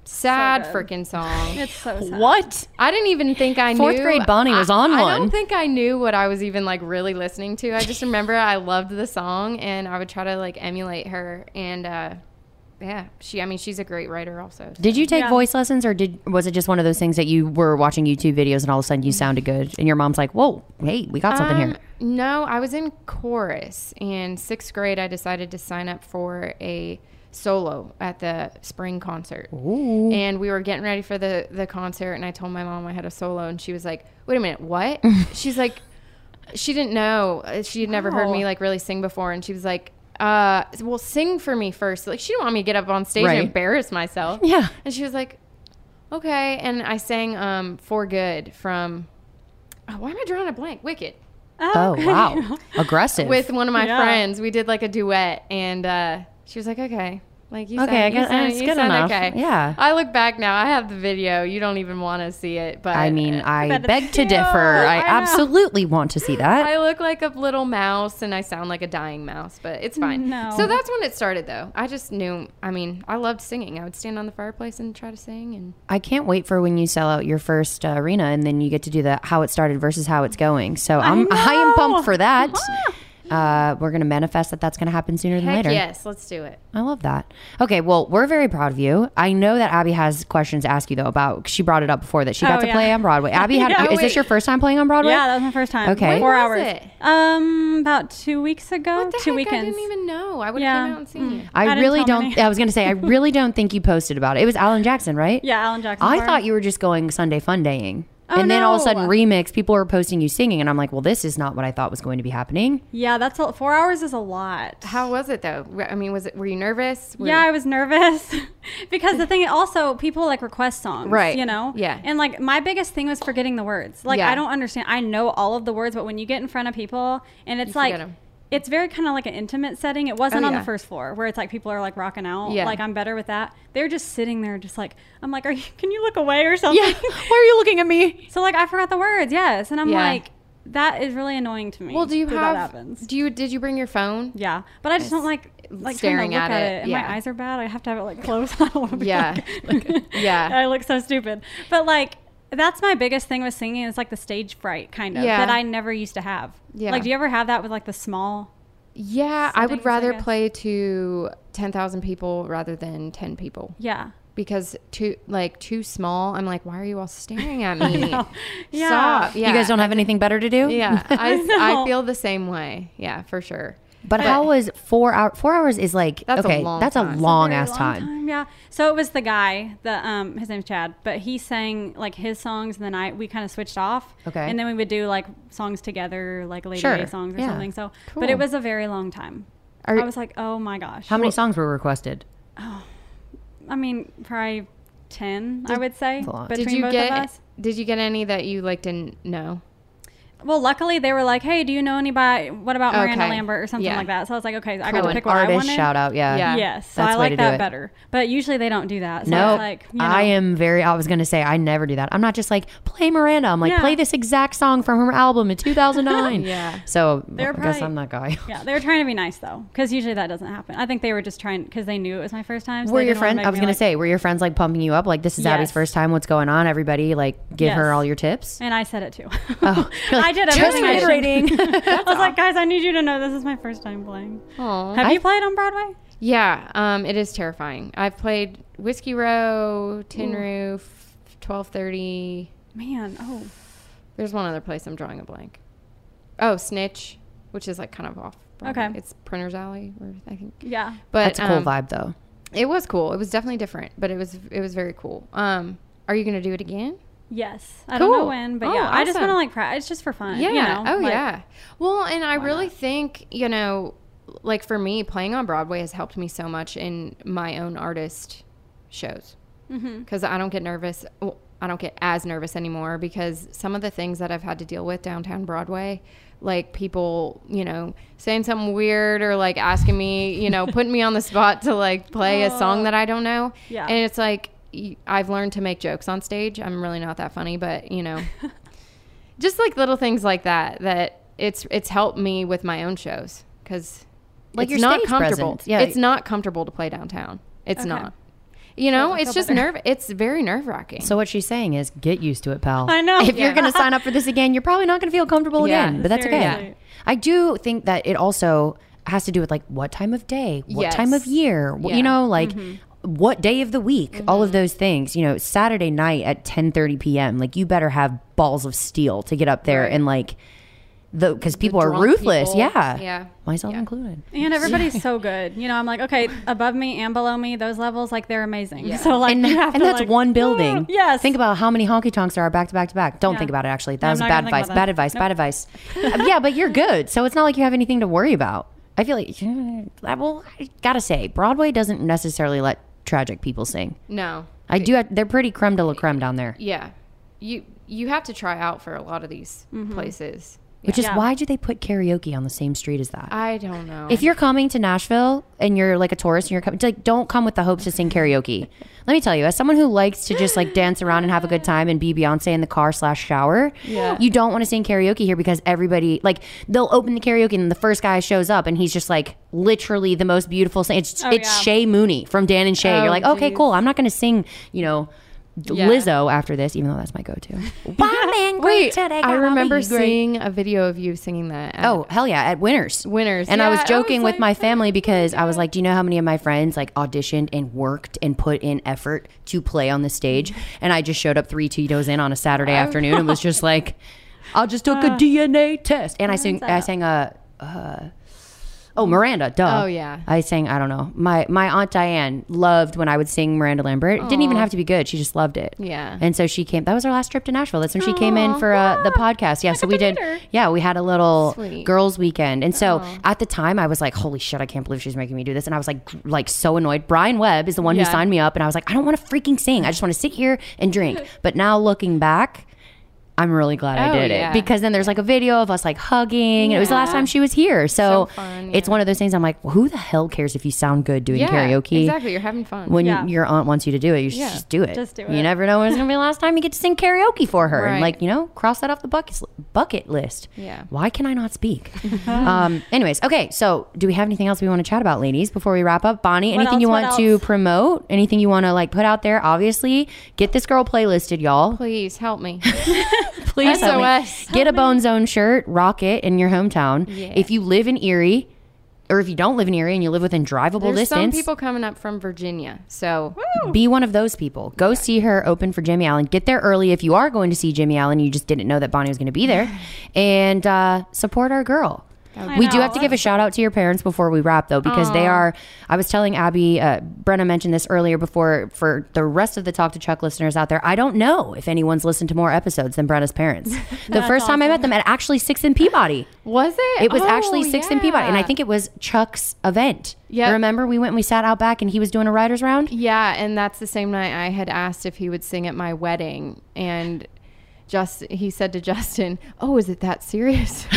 Sad good. freaking song. It's so sad. What? I didn't even think I Fourth knew. grade Bonnie was on I one. I don't think I knew what I was even like really listening to. I just remember I loved the song and I would try to like emulate her. And uh, yeah, she. I mean, she's a great writer also. so. Did you take Yeah. voice lessons or did was it just one of those things that you were watching YouTube videos and all of a sudden you sounded good and your mom's like, "Whoa, hey, we got something Um, here." No, I was in chorus. In sixth grade, I decided to sign up for a solo at the spring concert. Ooh. And we were getting ready for the, the concert, and I told my mom I had a solo, and she was like, wait a minute, what? She's like, she didn't know. Uh, She had never heard me like really sing before, and she was like, uh, well, sing for me first. Like, she didn't want me to get up on stage Right. and embarrass myself. Yeah. And she was like, okay. And I sang um, For Good from, oh, why am I drawing a blank? Wicked Oh, wow. Aggressive. with one of my Yeah. friends. We did like a duet, and uh, she was like, "Okay, like you Okay, sound, I you guess sound, it's you good sound enough. Okay. Yeah. I look back now. I have the video. You don't even want to see it, but I mean, I beg to cute. differ. I, I absolutely want to see that. I look like a little mouse, and I sound like a dying mouse, but it's fine. No. So that's when it started, though. I just knew. I mean, I loved singing. I would stand on the fireplace and try to sing, and I can't wait for when you sell out your first uh, arena and then you get to do the how it started versus how it's going. So I'm I am pumped for that. Uh, we're gonna manifest that that's gonna happen sooner than later. yes, let's do it. I love that. Okay, well, we're very proud of you. I know that Abby has questions to ask you though about. She brought it up before that she got Oh, to yeah. play on Broadway. Abby, had, Yeah. is this your first time playing on Broadway? Yeah, that was my first time. Okay. four When hours. it? Um, about two weeks ago. What the two heck? weekends. I didn't even know. I would have Yeah. came out and seen you. I, I really don't. many. I was gonna say I really don't think you posted about it. It was Alan Jackson, right? Yeah, Alan Jackson. I Bar. thought you were just going Sunday fun daying. Oh, and then all of a sudden, remix. People are posting you singing, and I'm like, "Well, this is not what I thought was going to be happening." Yeah, that's a, four hours is a lot. How was it though? I mean, was it? Were you nervous? Were- Yeah, I was nervous because the thing also people like request songs, Right. You know, Yeah. And like my biggest thing was forgetting the words. Like Yeah. I don't understand. I know all of the words, but when you get in front of people and it's You like. It's very kind of like an intimate setting. It wasn't Oh, on yeah. the first floor where it's like people are like rocking out. Yeah. Like I'm better with that. They're just sitting there, just like I'm like, are you? Can you look away or something? Yeah. Why are you looking at me? So like I forgot the words. Yes, and I'm Yeah. like, that is really annoying to me. Well, do you have? that happens? Do you? Did you bring your phone? Yeah, but I just don't like like staring at it, it. And yeah. my eyes are bad. I have to have it like close. I don't want to be Yeah. like, Yeah. I look so stupid. But like that's my biggest thing with singing is like the stage fright kind of Yeah. that I never used to have. Yeah. Like, do you ever have that with like the small? Yeah, I would settings, I rather play to ten thousand people rather than ten people. Yeah. Because too like too small. I'm like, why are you all staring at me? Yeah. Stop. Yeah. You guys don't have anything better to do? Yeah, I, I know. feel the same way. Yeah, for sure. But, how was four hour? Four hours is like That's a okay. long that's time. a It's long Very ass long time. Yeah. So it was the guy, the um, his name's Chad, but he sang like his songs, and then I we kind of switched off. Okay. And then we would do like songs together, like Lady Sure. A songs or Yeah. something. So, Cool. but it was a very long time. Are- I was like, oh my gosh. How many songs were requested? Oh, I mean, probably ten, I would say, That's between Did you both get? of us. Did you get any that you like didn't know? Well, luckily they were like, "Hey, do you know anybody? What about Miranda Okay. Lambert or something Yeah. like that?" So I was like, "Okay, I Cool. got to pick what I artist wanted." shout out. Yeah. Yeah. Yes, so That's I like that better. But usually they don't do that. So No, it's like, you know, I am very. I was gonna say I never do that. I'm not just like play Miranda. I'm like Yeah. play this exact song from her album in 2009. Yeah. So They're I guess I'm that guy. Yeah, they were trying to be nice though, because usually that doesn't happen. I think they were just trying because they knew it was my first time. So were your friends? I was me, gonna like- say, were your friends like pumping you up? Like this is Abby's first time. What's going on? Everybody, like give her all your tips. and I said it too. Oh, like, I did just everything. I should. reiterating. I was like, guys, I need you to know this is my first time playing. Oh. Have I- you played on Broadway? Yeah, um, it is terrifying. I've played Whiskey Row, Tin Roof, twelve thirty. Man, oh, There's one other place I'm drawing a blank. Oh, Snitch, which is like kind of off. Broadway. Okay. It's Printer's Alley, or I think. yeah. But That's a cool um, vibe though. It was cool. It was definitely different, but it was it was very cool. Um, are you gonna do it again? Yes, I don't know when, but Oh, yeah, I just want to like practice. It's just for fun. Yeah. You know? oh like- yeah. Well, and I really not? think you know, like for me, playing on Broadway has helped me so much in my own artist shows Mm-hmm. because I don't get nervous. Well, I don't get as nervous anymore because some of the things that I've had to deal with downtown Broadway, like people, you know, saying something weird or like asking me, you know, putting me on the spot to like play a song that I don't know. Yeah. And it's like, I've learned to make jokes on stage. I'm really not that funny, but you know, just like little things like that, that it's, it's helped me with my own shows because Like it's your not comfortable. presence. Yeah. It's not comfortable to play downtown. It's Okay. not. You know, it's just better. nerve. It's very nerve wracking. So what she's saying is, get used to it, pal. I know. If you're going to sign up for this again, you're probably not going to feel comfortable Yeah, again. But that's okay. seriously. I do think that it also has to do with like what time of day, what time of Yes. year, wh- Yeah. Mm-hmm. you know, like what day of the week, all of mm-hmm. those things. You know, Saturday night at 10:30 p.m. Like you better have balls of steel to get up there Right. and like the because people are ruthless. people. Yeah, Yeah. myself Yeah. included. And everybody's so good. You know, I'm like, okay, above me and below me, those levels, like they're amazing. Yeah. So like, and, you have and to, that's like, one building. "Woo." Yes. Think about how many honky tonks there are back to back to back. Don't Yeah. think about it. Actually, that I'm was bad advice. Bad advice. Nope. Bad advice. Yeah, but you're good, so it's not like you have anything to worry about. I feel like, well, I gotta say, Broadway doesn't necessarily let tragic people sing. no. I do. Have, they're pretty creme de la creme down there, Yeah. You you have to try out for a lot of these Mm-hmm. places. Which is Yeah. why do they put karaoke on the same street as that? I don't know. If you're coming to Nashville and you're like a tourist and you're coming, like, don't come with the hopes to sing karaoke. Let me tell you, as someone who likes to just like dance around and have a good time and be Beyonce in the car slash shower, Yeah. you don't want to sing karaoke here because everybody like they'll open the karaoke and the first guy shows up and he's just like literally the most beautiful. Sing- it's Oh, it's yeah. Shay Mooney from Dan and Shay. Oh, you're like, okay, geez. cool. I'm not going to sing, you know. Yeah. Lizzo after this, even though that's my go-to. Wait, I remember seeing a video of you singing that. at- Oh hell yeah! At Winners, Winners, and I was Yeah, I joking was with my family because I was like, "Do you know how many of my friends like auditioned and worked and put in effort to play on the stage?" And I just showed up three Tito's in on a Saturday afternoon and was just like, "I'll just took a DNA test," and I sang, I sang a. Uh, Oh, Miranda, duh. Oh, yeah. I sang, I don't know. My my aunt Diane loved when I would sing Miranda Lambert. It didn't even have to be good. She just loved it. Yeah. And so she came. That was our last trip to Nashville. That's when she came in for uh, the podcast. Yeah. So we did. Yeah, we had a little Sweet. girls' weekend. And so at the time, I was like, "Holy shit! I can't believe she's making me do this." And I was like, like so annoyed. Brian Webb is the one Yeah. who signed me up, and I was like, I don't want to freaking sing. I just want to sit here and drink. But now looking back. I'm really glad I Oh, did yeah. it because then there's like a video of us like hugging. and It was the last time she was here, so, So fun, it's one of those things. I'm like, well, who the hell cares if you sound good doing Yeah, karaoke? exactly. You're having fun. When Yeah. your aunt wants you to do it, you should Yeah, just do it. just do it. You never know when it's gonna be the last time you get to sing karaoke for her, and like you know, cross that off the bucket bucket list. Yeah. Why can I not speak? um. Anyways, okay. So, do we have anything else we want to chat about, ladies, before we wrap up? Bonnie, What anything you want to promote? Anything you want to like put out there? Obviously, get this girl playlisted, y'all. Please help me. Please help me. SOS. Get a Bone Zone shirt, rock it in your hometown. Yeah. If you live in Erie, or if you don't live in Erie and you live within drivable There's some distance, people coming up from Virginia. So be one of those people. Go see her open for Jimmy Allen. Get there early if you are going to see Jimmy Allen. You just didn't know that Bonnie was going to be there, and uh, support our girl. We do have to give a shout out to your parents before we wrap, though, because they are. I was telling Abby, uh, Brenna mentioned this earlier before. For the rest of the Talk to Chuck listeners out there, I don't know if anyone's listened to more episodes than Brenna's parents. the first time I met them, at actually Sixth and Peabody. was it? It was Oh, actually Sixth and Peabody, and I think it was Chuck's event. Yeah. Remember, we went and we sat out back, and he was doing a writers round. Yeah, and that's the same night I had asked if he would sing at my wedding, and just he said to Justin, "Oh, is it that serious?"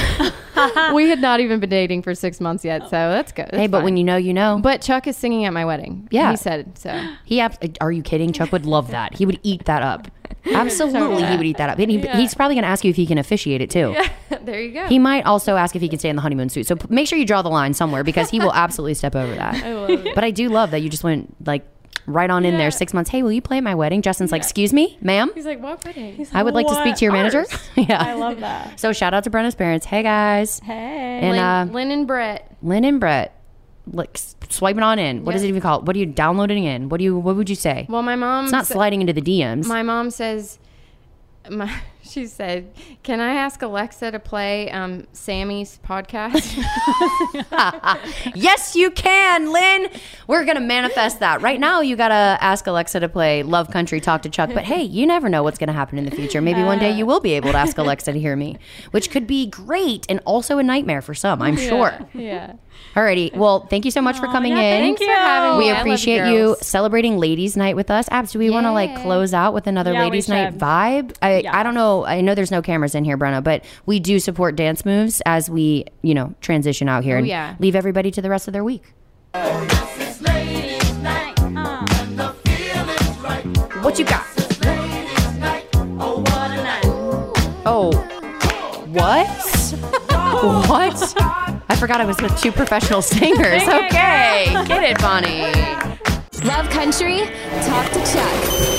we had not even been dating for six months yet, so that's good. Hey, but when you know, you know. but Chuck is singing at my wedding. Yeah. he said so. He ab- are you kidding? Chuck would love that. He would eat that up. Absolutely, he would eat that up. And he, he's probably going to ask you if he can officiate it too. Yeah. there you go. He might also ask if he can stay in the honeymoon suite. So p- make sure you draw the line somewhere because he will absolutely step over that. I love it. But I do love that you just went like right on in there six months. Hey, will you play at my wedding? Justin's like, excuse me, ma'am. He's like, "What wedding?" Like, I would like to speak to your manager. yeah. I love that. So shout out to Brenna's parents. Hey guys. Hey. And Lynn, uh, Lynn and Brett. Lynn and Brett. Like s- swiping on in. What is Yeah. it even called? What are you downloading in? What do you? What would you say? Well, my mom. it's not sa- sliding into the DMs. My mom says, my, she said, "Can I ask Alexa to play um, Sammy's podcast?" yes, you can, Lynn. We're gonna manifest that right now. You gotta ask Alexa to play "Love Country," talk to Chuck. But hey, you never know what's gonna happen in the future. Maybe one day you will be able to ask Alexa to hear me, which could be great and also a nightmare for some. I'm sure. yeah. Alrighty. Well, thank you so much for coming yeah, in. Thanks for having. We I love appreciate you girls. celebrating Ladies' Night with us. Abs, do we want to like close out with another Yeah, Ladies' Night vibe? I Yeah. I don't know. I know there's no cameras in here, Brenna, but we do support dance moves as we you know transition out here Oh, and yeah. leave everybody to the rest of their week. What you got? Oh, what? what? I forgot I was with two professional singers. Okay, get it, Bonnie. Love country? Talk to Chuck.